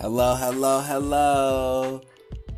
Hello, hello, hello.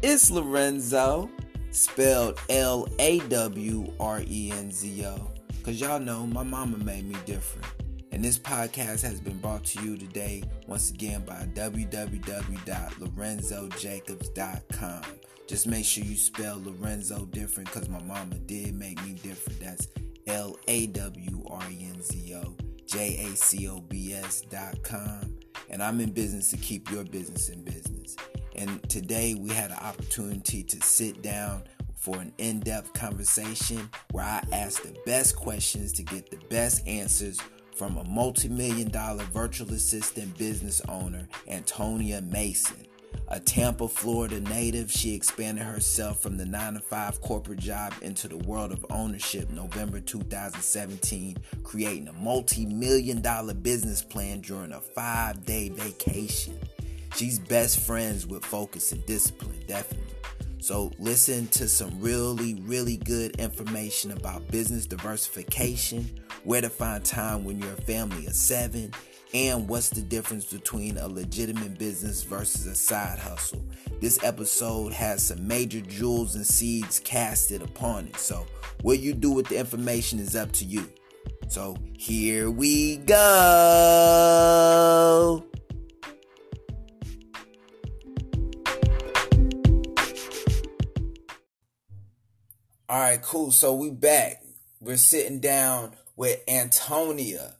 It's Lorenzo, spelled L A W R E N Z O. Because y'all know my mama made me different. And this podcast has been brought to you today, once again, by www.lorenzojacobs.com. Just make sure you spell Lorenzo different because my mama did make me different. That's L A W R E N Z O J A C O B S.com and I'm in business to keep your business in business. And today we had an opportunity to sit down for an in depth conversation where I asked the best questions to get the best answers from a multi million dollar virtual assistant business owner, Antonia Mason. A Tampa, Florida native, she expanded herself from the 9 to 5 corporate job into the world of ownership November 2017, creating a multi million dollar business plan during a five day vacation. She's best friends with focus and discipline, definitely. So, listen to some really, really good information about business diversification, where to find time when you're a family of seven and what's the difference between a legitimate business versus a side hustle. This episode has some major jewels and seeds casted upon it. So, what you do with the information is up to you. So, here we go. All right, cool. So, we back. We're sitting down with Antonia.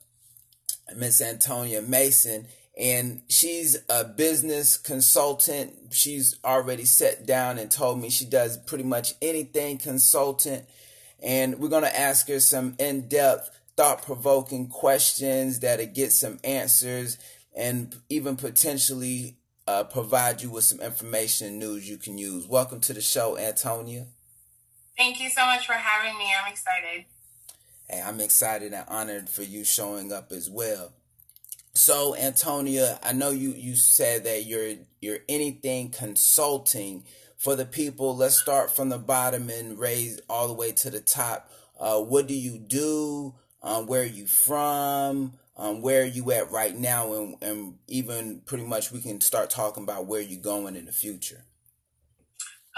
Miss Antonia Mason, and she's a business consultant. She's already sat down and told me she does pretty much anything consultant. And we're going to ask her some in depth, thought provoking questions that'll get some answers and even potentially uh, provide you with some information and news you can use. Welcome to the show, Antonia. Thank you so much for having me. I'm excited. Hey, I'm excited and honored for you showing up as well. So, Antonia, I know you you said that you're you're anything consulting for the people. Let's start from the bottom and raise all the way to the top. Uh, what do you do? Um, where are you from? Um, where are you at right now? And, and even pretty much we can start talking about where you're going in the future.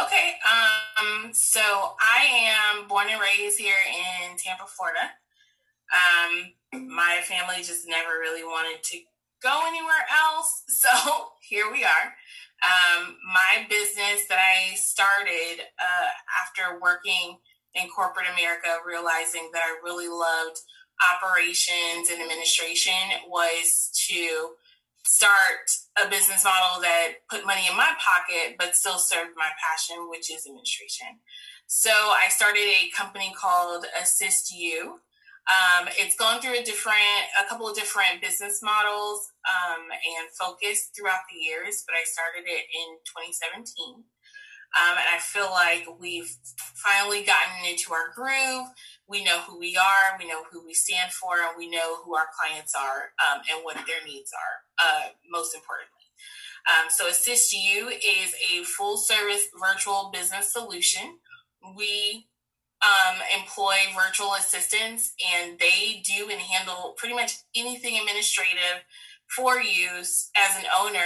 Okay, um, so I am born and raised here in Tampa, Florida. Um, my family just never really wanted to go anywhere else, so here we are. Um, my business that I started uh, after working in corporate America, realizing that I really loved operations and administration, was to start a business model that put money in my pocket but still served my passion, which is administration. So I started a company called Assist You. Um, it's gone through a different, a couple of different business models um, and focus throughout the years, but I started it in 2017. Um, and I feel like we've finally gotten into our groove. We know who we are, we know who we stand for, and we know who our clients are um, and what their needs are, uh, most importantly. Um, so, Assist You is a full service virtual business solution. We um, employ virtual assistants, and they do and handle pretty much anything administrative for you as an owner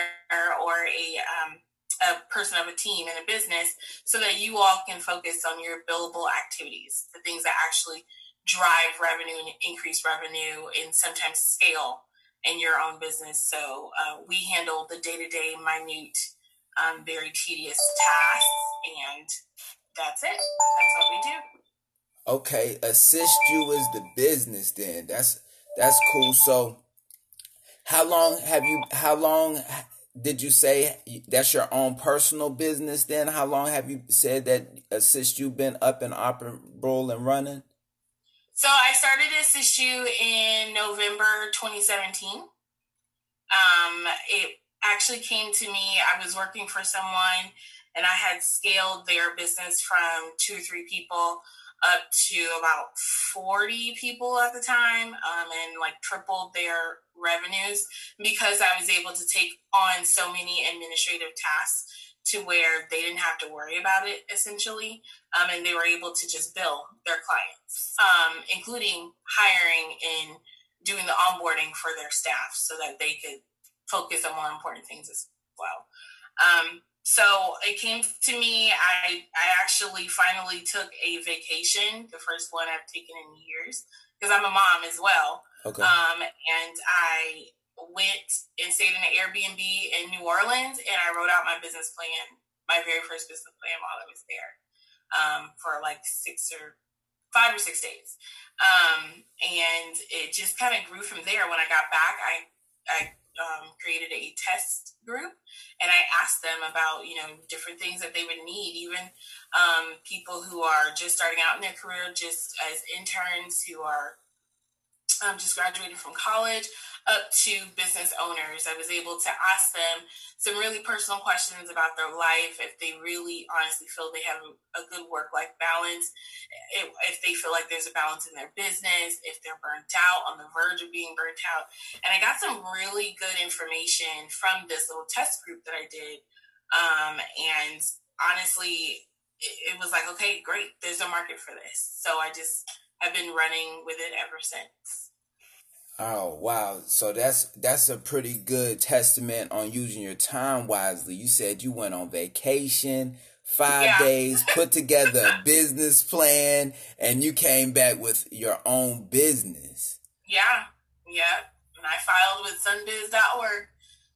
or a um, a person of a team in a business so that you all can focus on your billable activities, the things that actually drive revenue and increase revenue and sometimes scale in your own business. So uh, we handle the day to day, minute, um, very tedious tasks, and that's it. That's what we do. Okay, assist you is the business then. That's that's cool. So how long have you how long did you say that's your own personal business then? How long have you said that Assist You been up and operable and running? So I started Assist You in November 2017. Um, it actually came to me, I was working for someone and I had scaled their business from two or three people up to about 40 people at the time um, and like tripled their revenues because I was able to take on so many administrative tasks to where they didn't have to worry about it essentially um, and they were able to just bill their clients um, including hiring and doing the onboarding for their staff so that they could focus on more important things as well. Um, so it came to me. I I actually finally took a vacation, the first one I've taken in years, because I'm a mom as well. Okay. Um, and I went and stayed in an Airbnb in New Orleans, and I wrote out my business plan, my very first business plan while I was there, um, for like six or five or six days. Um, and it just kind of grew from there. When I got back, I I um, created a test group and I asked them about, you know, different things that they would need, even um, people who are just starting out in their career, just as interns who are um, just graduated from college, up to business owners. I was able to ask them some really personal questions about their life, if they really honestly feel they have a good work life balance, if they feel like there's a balance in their business, if they're burnt out, on the verge of being burnt out. And I got some really good information from this little test group that I did. Um, and honestly, it, it was like, okay, great, there's a market for this. So I just have been running with it ever since. Oh wow! So that's that's a pretty good testament on using your time wisely. You said you went on vacation, five yeah. days, put together a business plan, and you came back with your own business. Yeah, yeah. And I filed with sunbiz.org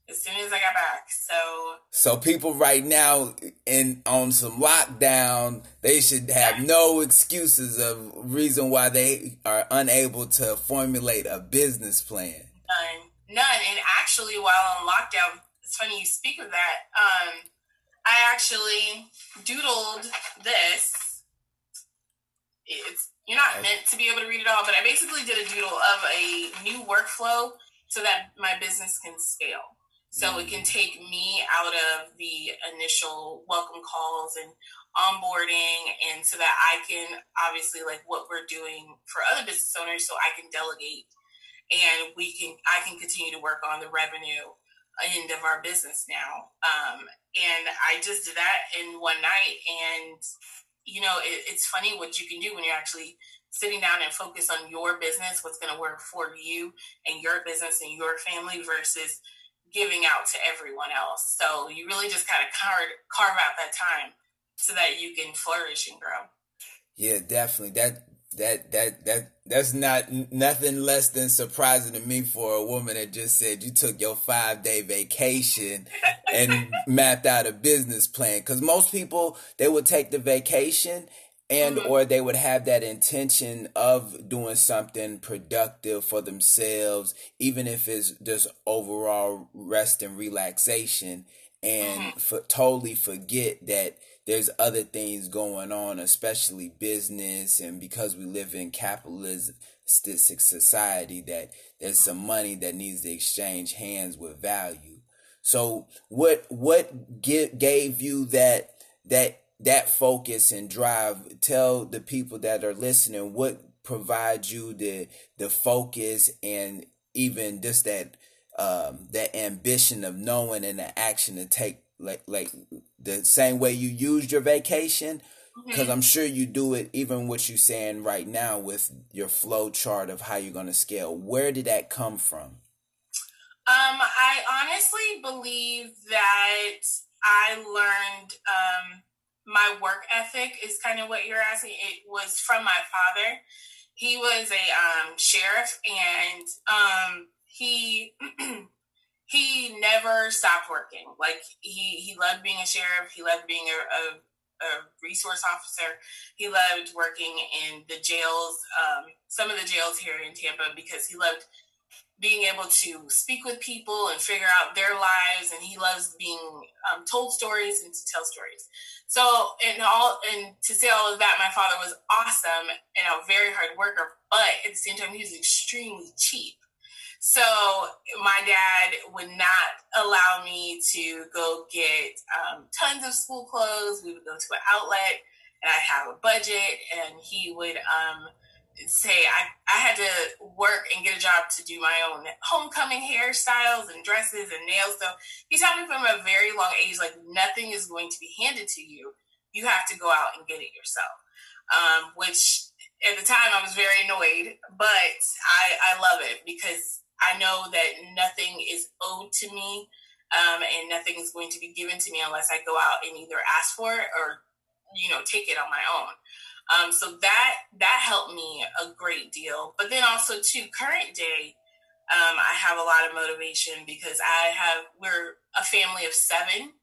as soon as I got back. So So people right now in on some lockdown, they should have no excuses of reason why they are unable to formulate a business plan. None. None. And actually while on lockdown, it's funny you speak of that. Um I actually doodled this. It's you're not meant to be able to read it all, but I basically did a doodle of a new workflow so that my business can scale. So it can take me out of the initial welcome calls and onboarding and so that I can obviously like what we're doing for other business owners so I can delegate and we can I can continue to work on the revenue end of our business now. Um, and I just did that in one night and you know it, it's funny what you can do when you're actually sitting down and focus on your business, what's going to work for you and your business and your family versus giving out to everyone else. So you really just kind of carve, carve out that time so that you can flourish and grow. Yeah, definitely. That that that that that's not nothing less than surprising to me for a woman that just said you took your five day vacation and mapped out a business plan because most people they would take the vacation and mm-hmm. or they would have that intention of doing something productive for themselves even if it's just overall rest and relaxation and mm-hmm. for, totally forget that there's other things going on especially business and because we live in capitalistic society that there's some money that needs to exchange hands with value so what what gave you that that that focus and drive tell the people that are listening what provides you the the focus and even just that um that ambition of knowing and the action to take like like the same way you used your vacation because mm-hmm. i'm sure you do it even what you're saying right now with your flow chart of how you're going to scale where did that come from um i honestly believe that i learned um my work ethic is kind of what you're asking. It was from my father. He was a um, sheriff, and um, he he never stopped working. Like he he loved being a sheriff. He loved being a, a, a resource officer. He loved working in the jails, um, some of the jails here in Tampa, because he loved being able to speak with people and figure out their lives and he loves being um, told stories and to tell stories. So and all and to say all of that my father was awesome and a very hard worker but at the same time he was extremely cheap. So my dad would not allow me to go get um, tons of school clothes. We would go to an outlet and i'd have a budget and he would um, say I, I had to work and get a job to do my own homecoming hairstyles and dresses and nails. So he taught me from a very long age, like nothing is going to be handed to you. You have to go out and get it yourself. Um, which at the time I was very annoyed, but I, I love it because I know that nothing is owed to me. um, and is going to be given to me unless I go out and either ask for it or you know take it on my own. Um, so that that helped me a great deal. But then also too, current day, um, I have a lot of motivation because I have we're a family of seven.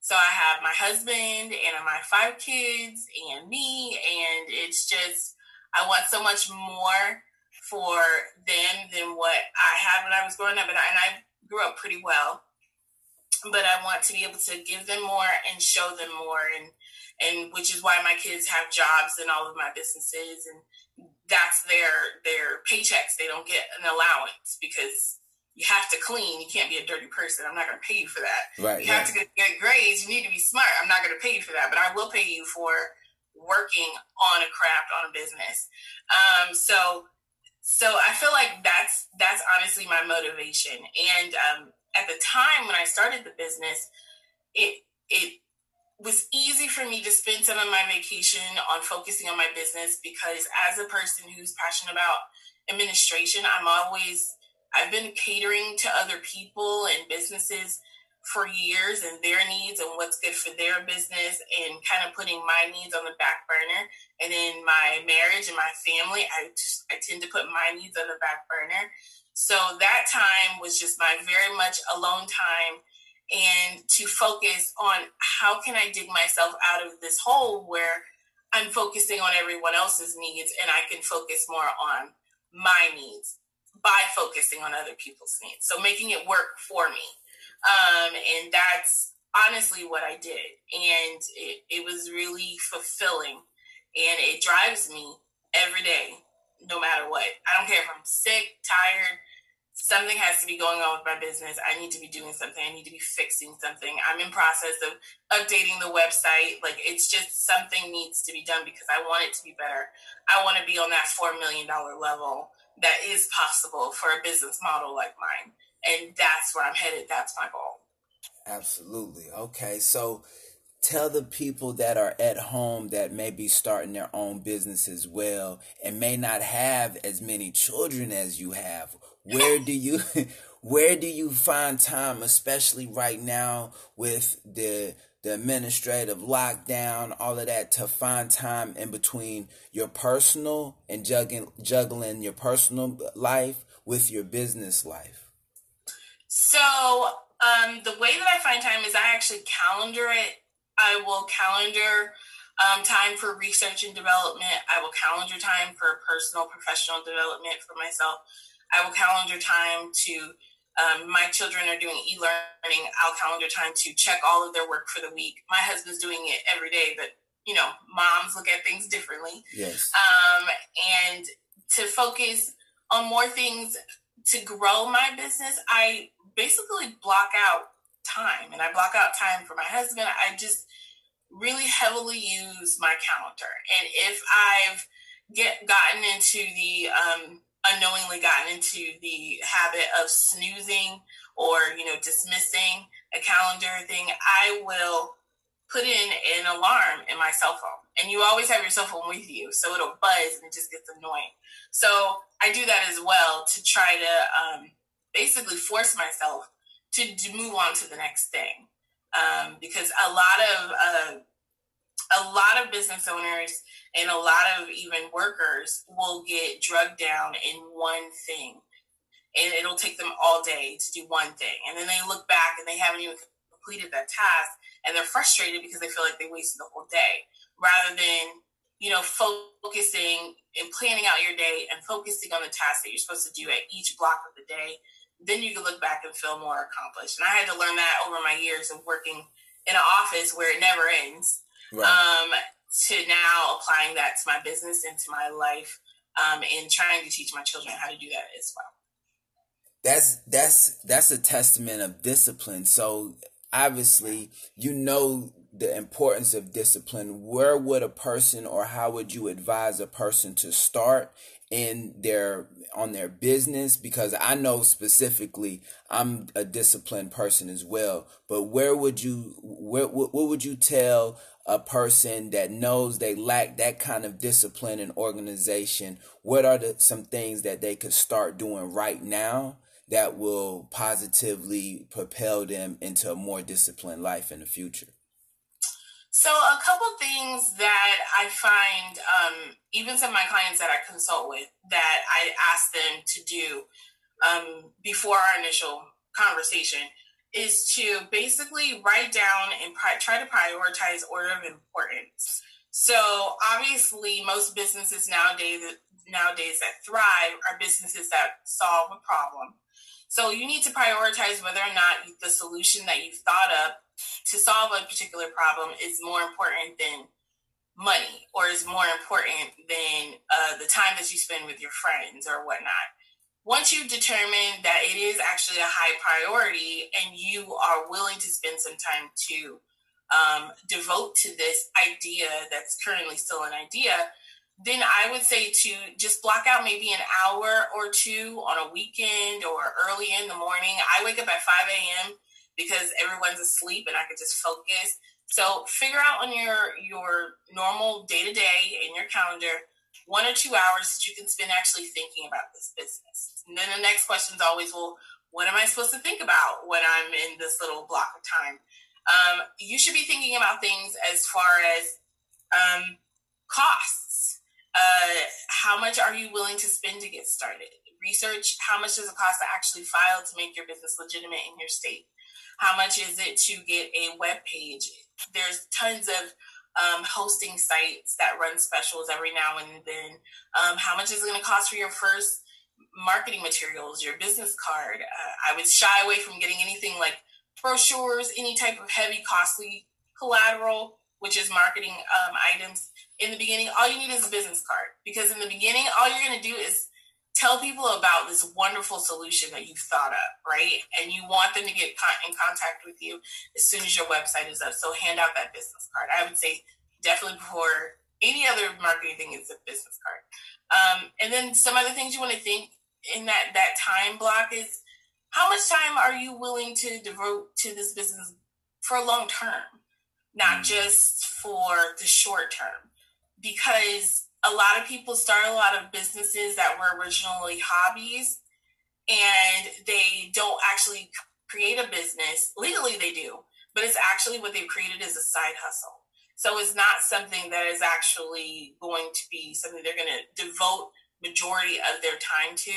So I have my husband and my five kids and me, and it's just I want so much more for them than what I had when I was growing up, and I, and I grew up pretty well. But I want to be able to give them more and show them more, and and which is why my kids have jobs in all of my businesses and that's their their paychecks. They don't get an allowance because you have to clean. You can't be a dirty person. I'm not going to pay you for that. Right you right. have to get, grades. You need to be smart. I'm not going to pay you for that but i will pay you for working on a craft on a business. Um, so so i feel like that's that's honestly my motivation. And um, at the time when i started the business it it was easy for me to spend some of my vacation on focusing on my business because as a person who's passionate about administration, I'm always I've been catering to other people and businesses for years and their needs and what's good for their business and kind of putting my needs on the back burner. And in my marriage and my family, I, I tend to put my needs on the back burner. So that time was just my very much alone time and to focus on how can I dig myself out of this hole where I'm focusing on everyone else's needs and I can focus more on my needs by focusing on other people's needs. So making it work for me. Um, and that's honestly what I did. And it, it was really fulfilling and it drives me every day, no matter what. I don't care if I'm sick, tired, something has to be going on with my business. I need to be doing something. I need to be fixing something. I'm in process of updating the website. Like it's just something needs to be done because I want it to be better. I want to be on that four million dollar level that is possible for a business model like mine. And that's where I'm headed. That's my goal. Absolutely. Okay. So tell the people that are at home that may be starting their own business as well and may not have as many children as you have where do you where do you find time especially right now with the the administrative lockdown all of that to find time in between your personal and juggling juggling your personal life with your business life? So um, the way that i find time is i actually calendar it. I will calendar um, time for research and development. I will calendar time for personal professional development for myself I will calendar time to um, my children are doing e-learning. I'll calendar time to check all of their work for the week. My husband's doing it every day, but you know, moms look at things differently. Yes. Um, and to focus on more things to grow my business, I basically block out time, and I block out time for my husband. I just really heavily use my calendar, and if I've get gotten into the um, unknowingly gotten into the habit of snoozing or you know dismissing a calendar thing i will put in an alarm in my cell phone. And you always have your cell phone with you so it'll buzz and it just gets annoying. So i do that as well to try to um, basically force myself to, to move on to the next thing. Um, because a lot of uh, a lot of business owners and a lot of even workers will get drugged down in one thing. And it'll take them all day to do one thing. And then they look back and they haven't even completed that task and they're frustrated because they feel like they wasted the whole day. Rather than you know focusing and planning out your day and focusing on the tasks that you're supposed to do at each block of the day then you can look back and feel more accomplished. And i had to learn that over my years of working in an office where it never ends right. um, to now applying that to my business and to my life um, and trying to teach my children how to do that as well. That's that's that's a testament of discipline. So obviously you know the importance of discipline. Where would a person or how would you advise a person to start in their on their business? Because I know specifically I'm a disciplined person as well but where would you where what, what would you tell a person that knows they lack that kind of discipline and organization what are the some things that they could start doing right now that will positively propel them into a more disciplined life in the future? So, a couple things that I find, um, even some of my clients that I consult with, that I ask them to do um, before our initial conversation is to basically write down and pri- try to prioritize order of importance. So, obviously, most businesses nowadays nowadays that thrive are businesses that solve a problem. So, you need to prioritize whether or not the solution that you've thought up to solve a particular problem is more important than money or is more important than uh, the time that you spend with your friends or whatnot. Once you determine that it is actually a high priority and you are willing to spend some time to um, devote to this idea that's currently still an idea, then I would say to just block out maybe an hour or two on a weekend or early in the morning. I wake up at 5 a.m because everyone's asleep and I could just focus. So figure out on your your normal day to day in your calendar one or two hours that you can spend actually thinking about this business. And then the next question is always, well, what am I supposed to think about when I'm in this little block of time? Um, you should be thinking about things as far as um, costs. Uh, how much are you willing to spend to get started? Research how much does it cost to actually file to make your business legitimate in your state? How much is it to get a web page? There's tons of um, hosting sites that run specials every now and then. Um, how much is it going to cost for your first marketing materials, your business card? Uh, I would shy away from getting anything like brochures, any type of heavy, costly collateral, which is marketing um, items. In the beginning, all you need is a business card because in the beginning, all you're going to do is tell people about this wonderful solution that you've thought up, right? And you want them to get in contact with you as soon as your website is up. So hand out that business card. I would say definitely before any other marketing thing is a business card. Um, and then some other things you want to think in that that time block is how much time are you willing to devote to this business for a long term, not mm. just for the short term, because a lot of people start a lot of businesses that were originally hobbies and they don't actually create a business. Legally, they do, but it's actually what they've created is a side hustle. So it's not something that is actually going to be something they're going to devote majority of their time to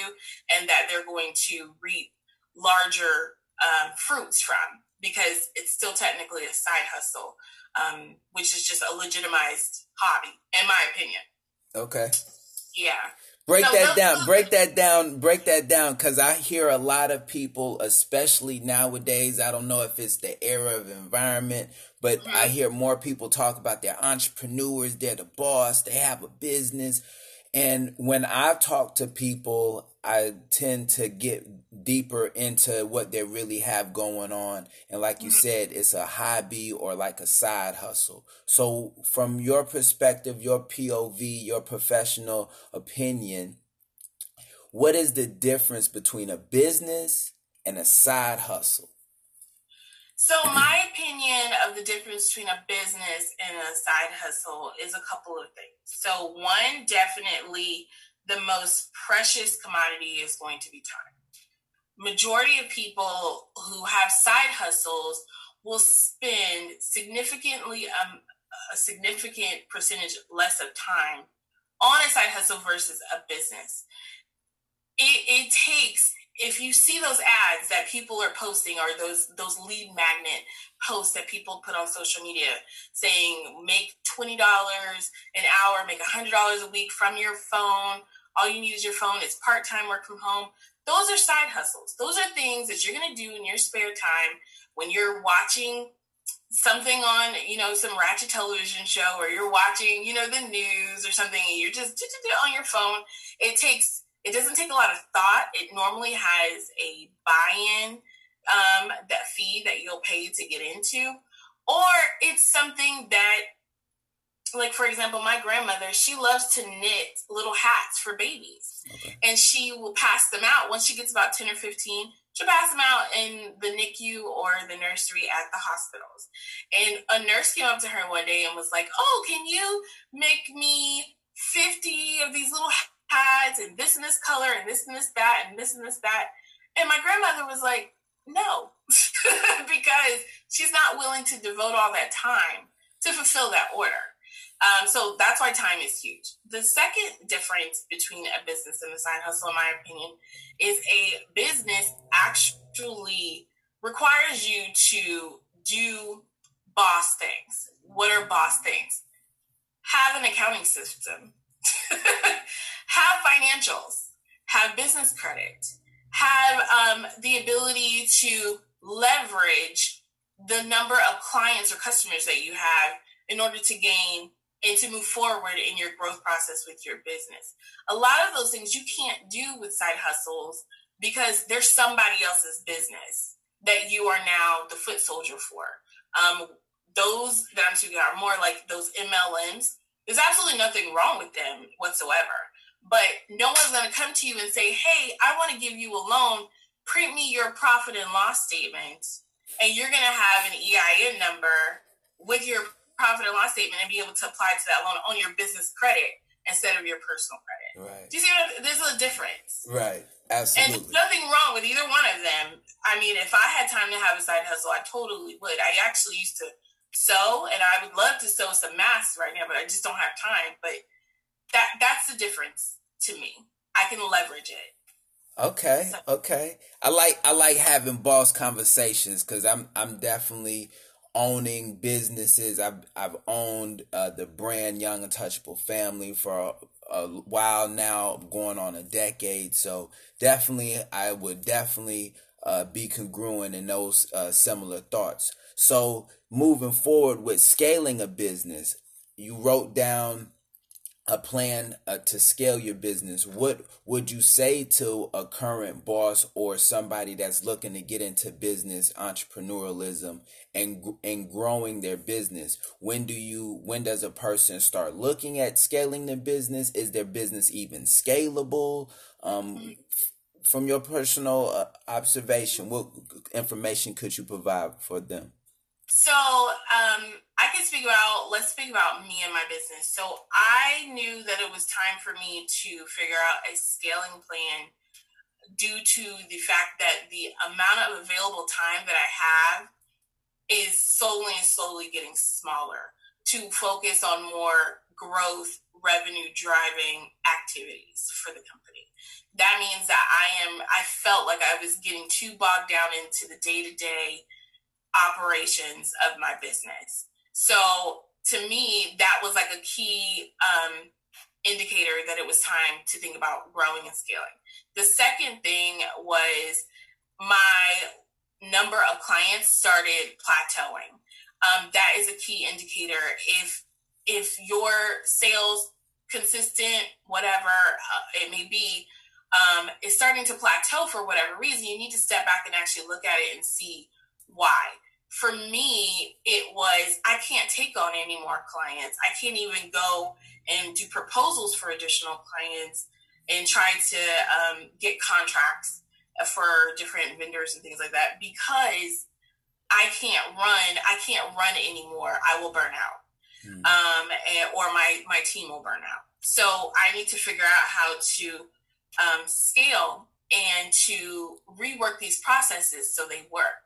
and that they're going to reap larger um, fruits from because it's still technically a side hustle, um, which is just a legitimized hobby, in my opinion. Okay. Yeah. Break so that down. Break that down. Break that down. Because I hear a lot of people, especially nowadays. I don't know if it's the era of environment, but mm-hmm. I hear more people talk about they're entrepreneurs. They're the boss. They have a business. And when I've talked to people, I tend to get deeper into what they really have going on. And like you mm-hmm. said, it's a hobby or like a side hustle. So, from your perspective, your POV, your professional opinion, what is the difference between a business and a side hustle? So, my opinion of the difference between a business and a side hustle is a couple of things. So, one, definitely the most precious commodity is going to be time. Majority of people who have side hustles will spend significantly um, a significant percentage less of time on a side hustle versus a business. It, it takes if you see those ads that people are posting or those those lead magnet posts that people put on social media saying make $20 an hour make $100 a week from your phone. All you need is your phone. It's part-time work from home. Those are side hustles. Those are things that you're going to do in your spare time when you're watching something on you know some ratchet television show or you're watching you know the news or something and you're just on your phone. It takes it doesn't take a lot of thought. It normally has a buy-in um, that fee that you'll pay to get into, or it's something that, like for example, my grandmother she loves to knit little hats for babies, okay. and she will pass them out once she gets about ten or fifteen. She'll pass them out in the NICU or the nursery at the hospitals. And a nurse came up to her one day and was like, "Oh, can you make me 50 of these little and this and this color and this and this that and this and this that. And my grandmother was like, no, because she's not willing to devote all that time to fulfill that order. Um, so that's why time is huge. The second difference between a business and a side hustle, in my opinion, is a business actually requires you to do boss things. What are boss things? Have an accounting system, have financials, have business credit, have um, the ability to leverage the number of clients or customers that you have in order to gain and to move forward in your growth process with your business. A lot of those things you can't do with side hustles because there's somebody else's business that you are now the foot soldier for. Um, those that I'm speaking are more like those MLMs. There's absolutely nothing wrong with them whatsoever. But no one's going to come to you and say, hey, I want to give you a loan. Print me your profit and loss statement. And you're going to have an EIN number with your profit and loss statement and be able to apply to that loan on your business credit instead of your personal credit. Right. Do you see what there's a difference? Right. Absolutely. And nothing wrong with either one of them. I mean, if I had time to have a side hustle, I totally would. I actually used to sew and I would love to sew some masks right now, but I just don't have time. But that that's the difference to me. I can leverage it. Okay, so. okay. I like I like having boss conversations because I'm I'm definitely owning businesses. I've I've owned uh, the brand Young Untouchable Family for a, a, while now, going on a decade. So definitely, I would definitely uh, be congruent in those uh, similar thoughts. So moving forward with scaling a business, you wrote down a plan uh, to scale your business, what would you say to a current boss or somebody that's looking to get into business entrepreneurialism and and growing their business? When do you when does a person start looking at scaling their business? Is their business even scalable? Um, from your personal uh, observation, what information could you provide for them? So, um, I can speak about, let's speak about me and my business. So, I knew that it was time for me to figure out a scaling plan due to the fact that the amount of available time that I have is slowly and slowly getting smaller to focus on more growth, revenue driving activities for the company. That means that I am, I felt like I was getting too bogged down into the day to day operations of my business. So to me, that was like a key um, indicator that it was time to think about growing and scaling. The second thing was my number of clients started plateauing. Um, that is a key indicator. If if your sales consistent, whatever uh, it may be, um, is starting to plateau for whatever reason, you need to step back and actually look at it and see why for me, it was I can't take on any more clients. I can't even go and do proposals for additional clients and try to um, get contracts for different vendors and things like that because I can't run. I can't run anymore. I will burn out, mm. um, and, or my my team will burn out. So I need to figure out how to um, scale and to rework these processes so they work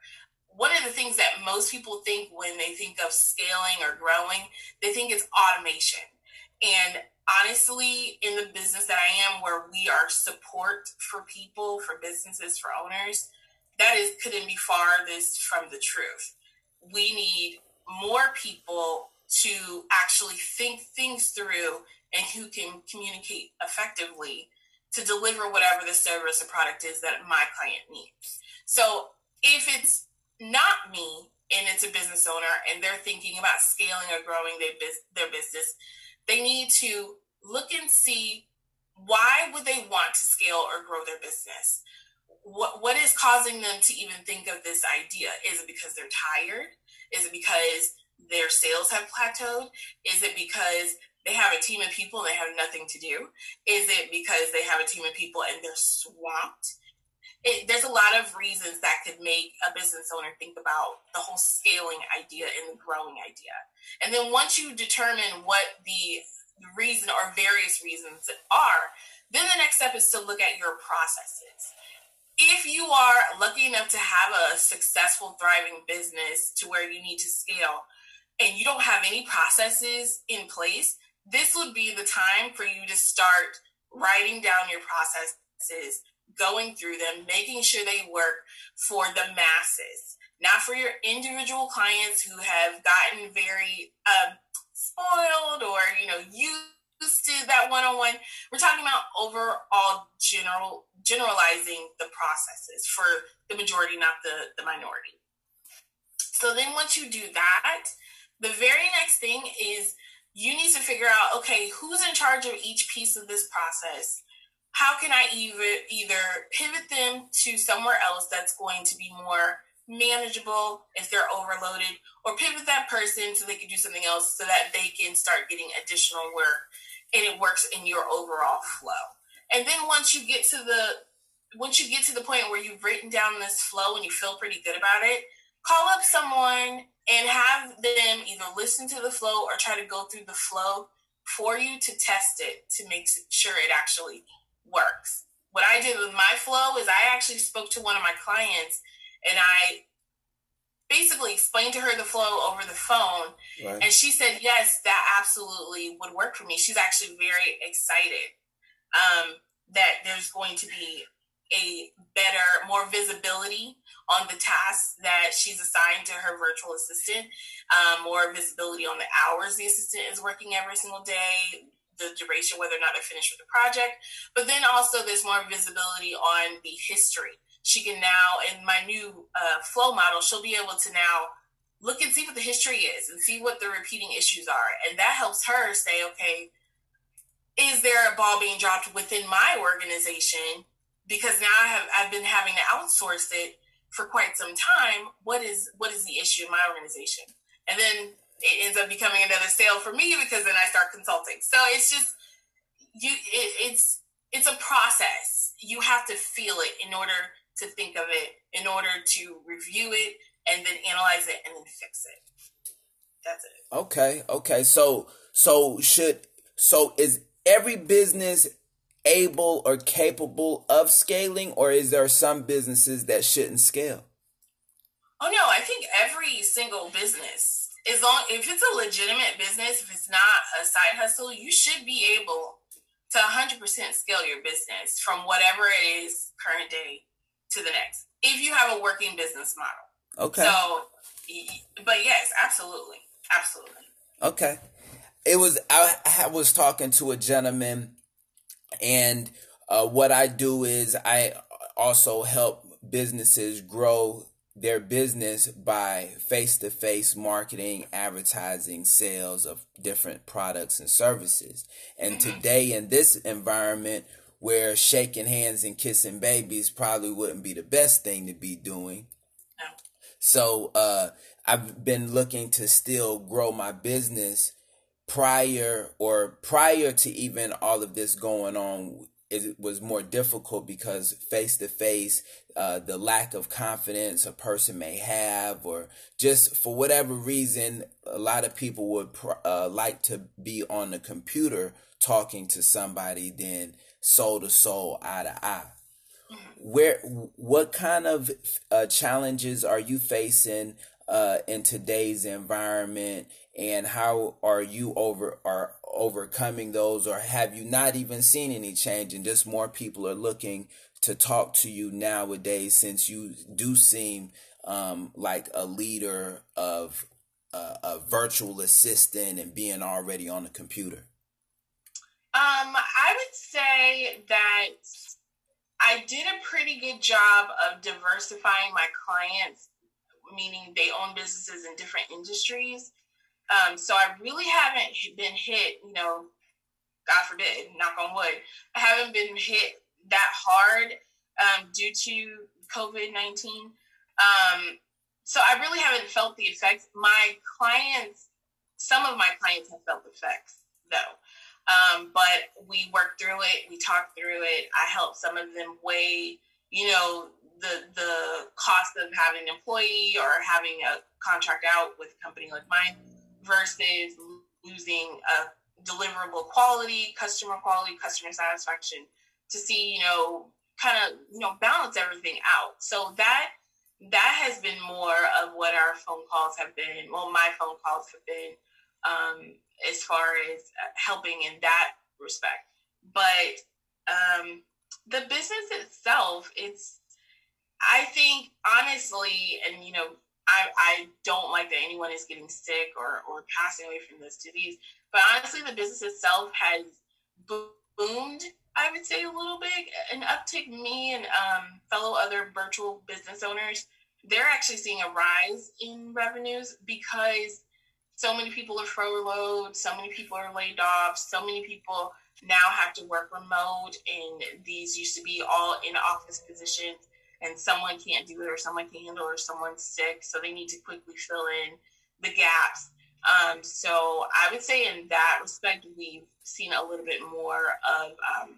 one of the things that most people think when they think of scaling or growing, they think it's automation. And honestly, in the business that I am, where we are support for people, for businesses, for owners, that is couldn't be farthest from the truth. We need more people to actually think things through and who can communicate effectively to deliver whatever the service or product is that my client needs. So if it's not me and it's a business owner and they're thinking about scaling or growing their, their business, they need to look and see why would they want to scale or grow their business? What, what is causing them to even think of this idea? Is it because they're tired? Is it because their sales have plateaued? Is it because they have a team of people and they have nothing to do? Is it because they have a team of people and they're swamped? It, there's a lot of reasons that could make a business owner think about the whole scaling idea and the growing idea. And then once you determine what the reason or various reasons are, then the next step is to look at your processes. if you are lucky enough to have a successful, thriving business to where you need to scale and you don't have any processes in place, this would be the time for you to start writing down your processes, going through them, making sure they work for the masses, not for your individual clients who have gotten very uh, spoiled or you know used to that one-on-one. We're talking about overall general generalizing the processes for the majority, not the the minority. So then once you do that, the very next thing is you need to figure out okay, who's in charge of each piece of this process? How can I either either pivot them to somewhere else that's going to be more manageable if they're overloaded, or pivot that person so they can do something else so that they can start getting additional work and it works in your overall flow. And then once you get to the once you get to the point where you've written down this flow and you feel pretty good about it, call up someone and have them either listen to the flow or try to go through the flow for you to test it to make sure it actually works. What I did with my flow is I actually spoke to one of my clients and I basically explained to her the flow over the phone right. and she said yes that absolutely would work for me she's actually very excited um, that there's going to be a better, more visibility on the tasks that she's assigned to her virtual assistant, um, more visibility on the hours the assistant is working every single day, the duration, whether or not they're finished with the project. But then also there's more visibility on the history. She can now, in my new uh, flow model, she'll be able to now look and see what the history is and see what the repeating issues are. And that helps her say, okay, is there a ball being dropped within my organization because now I have I've been having to outsource it for quite some time. What is what is the issue in my organization? And then it ends up becoming another sale for me because then I start consulting. So it's just you it, it's it's a process. You have to feel it in order to think of it, in order to review it and then analyze it and then fix it. That's it. Okay, okay. So so should so is every business able or capable of scaling, or is there some businesses that shouldn't scale? Oh no, I think every single business, as long if it's a legitimate business, if it's not a side hustle, you should be able to 100% scale your business from whatever it is current day to the next. If you have a working business model. Okay. So, but yes, absolutely, absolutely. Okay. It was I, I was talking to a gentleman and uh, what I do is I also help businesses grow their business by face to face marketing, advertising, sales of different products and services. And mm-hmm. today, in this environment where shaking hands and kissing babies probably wouldn't be the best thing to be doing. So, uh, I've been looking to still grow my business prior or prior to even all of this going on it was more difficult because face to face the lack of confidence a person may have or just for whatever reason a lot of people would uh, like to be on the computer talking to somebody than soul to soul eye to eye. Where what kind of uh, challenges are you facing uh, in today's environment and how are you over are overcoming those or have you not even seen any change and just more people are looking to talk to you nowadays since you do seem um, like a leader of uh, a virtual assistant and being already on the computer? Um, i would say that i did a pretty good job of diversifying my clients meaning they own businesses in different industries um, so I really haven't been hit, you know, God forbid, knock on wood, I haven't been hit that hard um, due to COVID 19. Um, so I really haven't felt the effects. My clients, some of my clients have felt the effects though. Um, but we worked through it, we talked through it. I helped some of them weigh, you know, the the cost of having an employee or having a contract out with a company like mine versus losing a deliverable quality, customer quality, customer satisfaction to see, you know, kind of you know balance everything out. So that that has been more of what our phone calls have been. Well, my phone calls have been um, as far as uh, helping in that respect. But um, the business itself, it's I think honestly, and you know, I, I don't like that anyone is getting sick or, or passing away from this disease. But honestly, the business itself has boomed, I would say, a little bit. An uptick, me and um, fellow other virtual business owners, they're actually seeing a rise in revenues because so many people are furloughed, so many people are laid off, so many people now have to work remote, and these used to be all in office positions and someone can't do it or someone can't handle it or someone's sick so they need to quickly fill in the gaps. Um, so i would say in that respect we've seen a little bit more of um,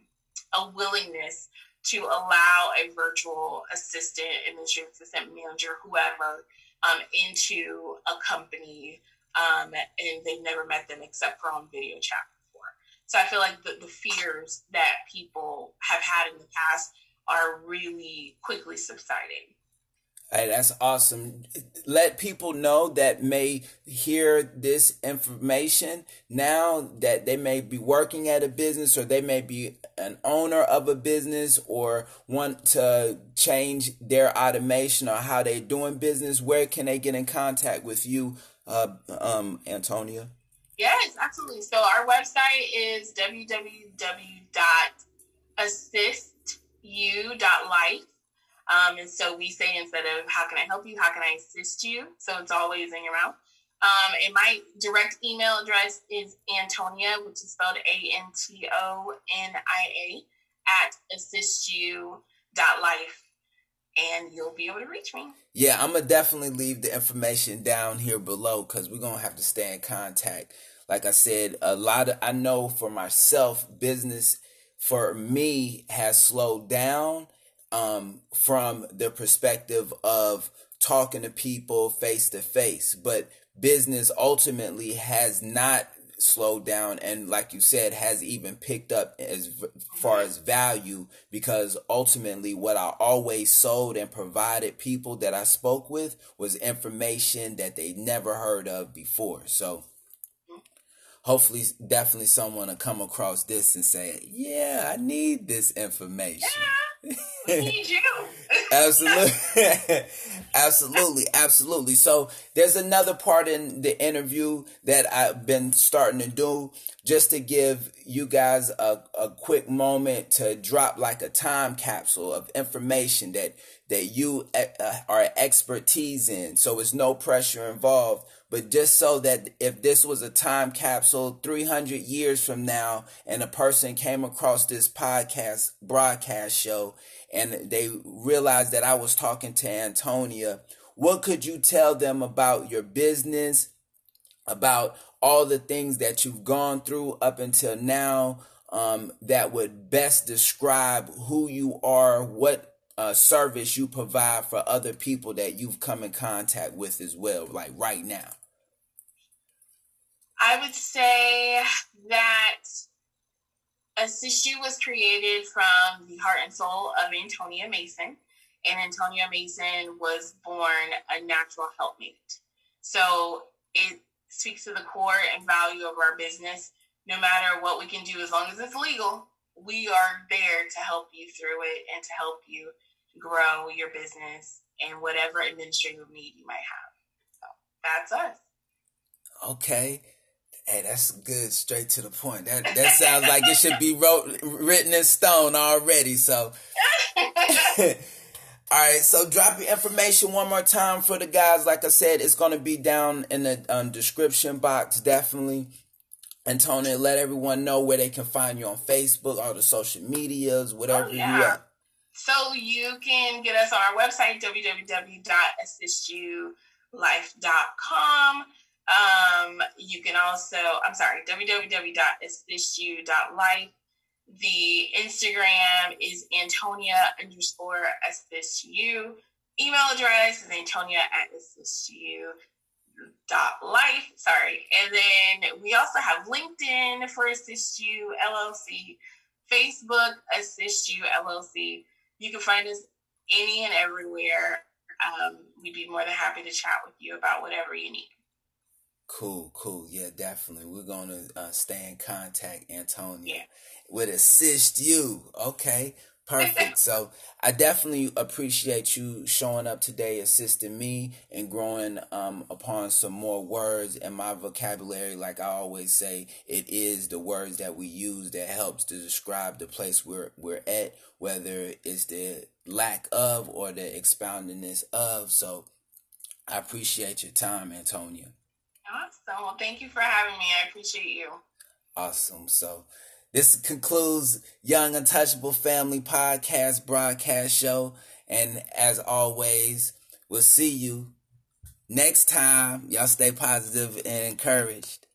a willingness to allow a virtual assistant administrative assistant manager whoever um, into a company um, and they've never met them except for on video chat before. So i feel like the, the fears that people have had in the past are really quickly subsiding. Hey, that's awesome. Let people know that may hear this information now that they may be working at a business or they may be an owner of a business or want to change their automation or how they're doing business. Where can they get in contact with you, uh, um, Antonia? Yes, absolutely. So our website is www.assist you.life. Um, and so we say instead of how can I help you, how can I assist you? So it's always in your mouth. Um, and my direct email address is Antonia, which is spelled A N T O N I A, at assistyou.life. And you'll be able to reach me. Yeah, I'm going to definitely leave the information down here below because we're going to have to stay in contact. Like I said, a lot of, I know for myself, business for me has slowed down um, from the perspective of talking to people face to face. But business ultimately has not slowed down and like you said has even picked up as far as value because ultimately what I always sold and provided people that I spoke with was information that they never heard of before. So hopefully definitely someone will come across this and say, Yeah, I need this information. Yeah, need you. absolutely. absolutely. Absolutely. So there's another part in the interview that I've been starting to do just to give you guys a, a quick moment to drop like a time capsule of information that that you uh, are expertise in. So it's no pressure involved but just so that if this was a time capsule 300 years from now and a person came across this podcast broadcast show and they realized that I was talking to Antonia, what could you tell them about your business, about all the things that you've gone through up until now um, that would best describe who you are, what uh, service you provide for other people that you've come in contact with as well, like right now? I would say that a You was created from the heart and soul of Antonia Mason, and Antonia Mason was born a natural helpmate. So it speaks to the core and value of our business. No matter what we can do, as long as it's legal, we are there to help you through it and to help you grow your business and whatever administrative need you might have. So that's us. Okay. Hey, that's good. Straight to the point. That that sounds like it should be wrote written in stone already. So, all right. So, drop your information one more time for the guys. Like I said, it's going to be down in the um, description box. Definitely. And Tony, let everyone know where they can find you on Facebook, all the social medias, whatever oh, yeah. you are. So you can get us on our website, www.assistyoulife.com. Um, you can also, I'm sorry, www.assistyou.life. The Instagram is Antonia underscore assistyou. Email address is Antonia at assistyou dot life. Sorry. And then we also have LinkedIn for Assist You LLC, Facebook Assist You LLC. You can find us any and everywhere. Um, we'd be more than happy to chat with you about whatever you need. Cool, cool. Yeah, definitely. We're going to uh, stay in contact, Antonia. Yeah. Would assist you. Okay. Perfect. so I definitely appreciate you showing up today, assisting me and growing um, upon some more words in my vocabulary. Like I always say, it is the words that we use that helps to describe the place we're we're at, whether it's the lack of or the expoundingness of. So I appreciate your time, Antonia. Awesome. Well, thank you for having me. I appreciate you. Awesome. So. This concludes Young Untouchable Family Podcast broadcast show. And as always, we'll see you next time. Y'all stay positive and encouraged.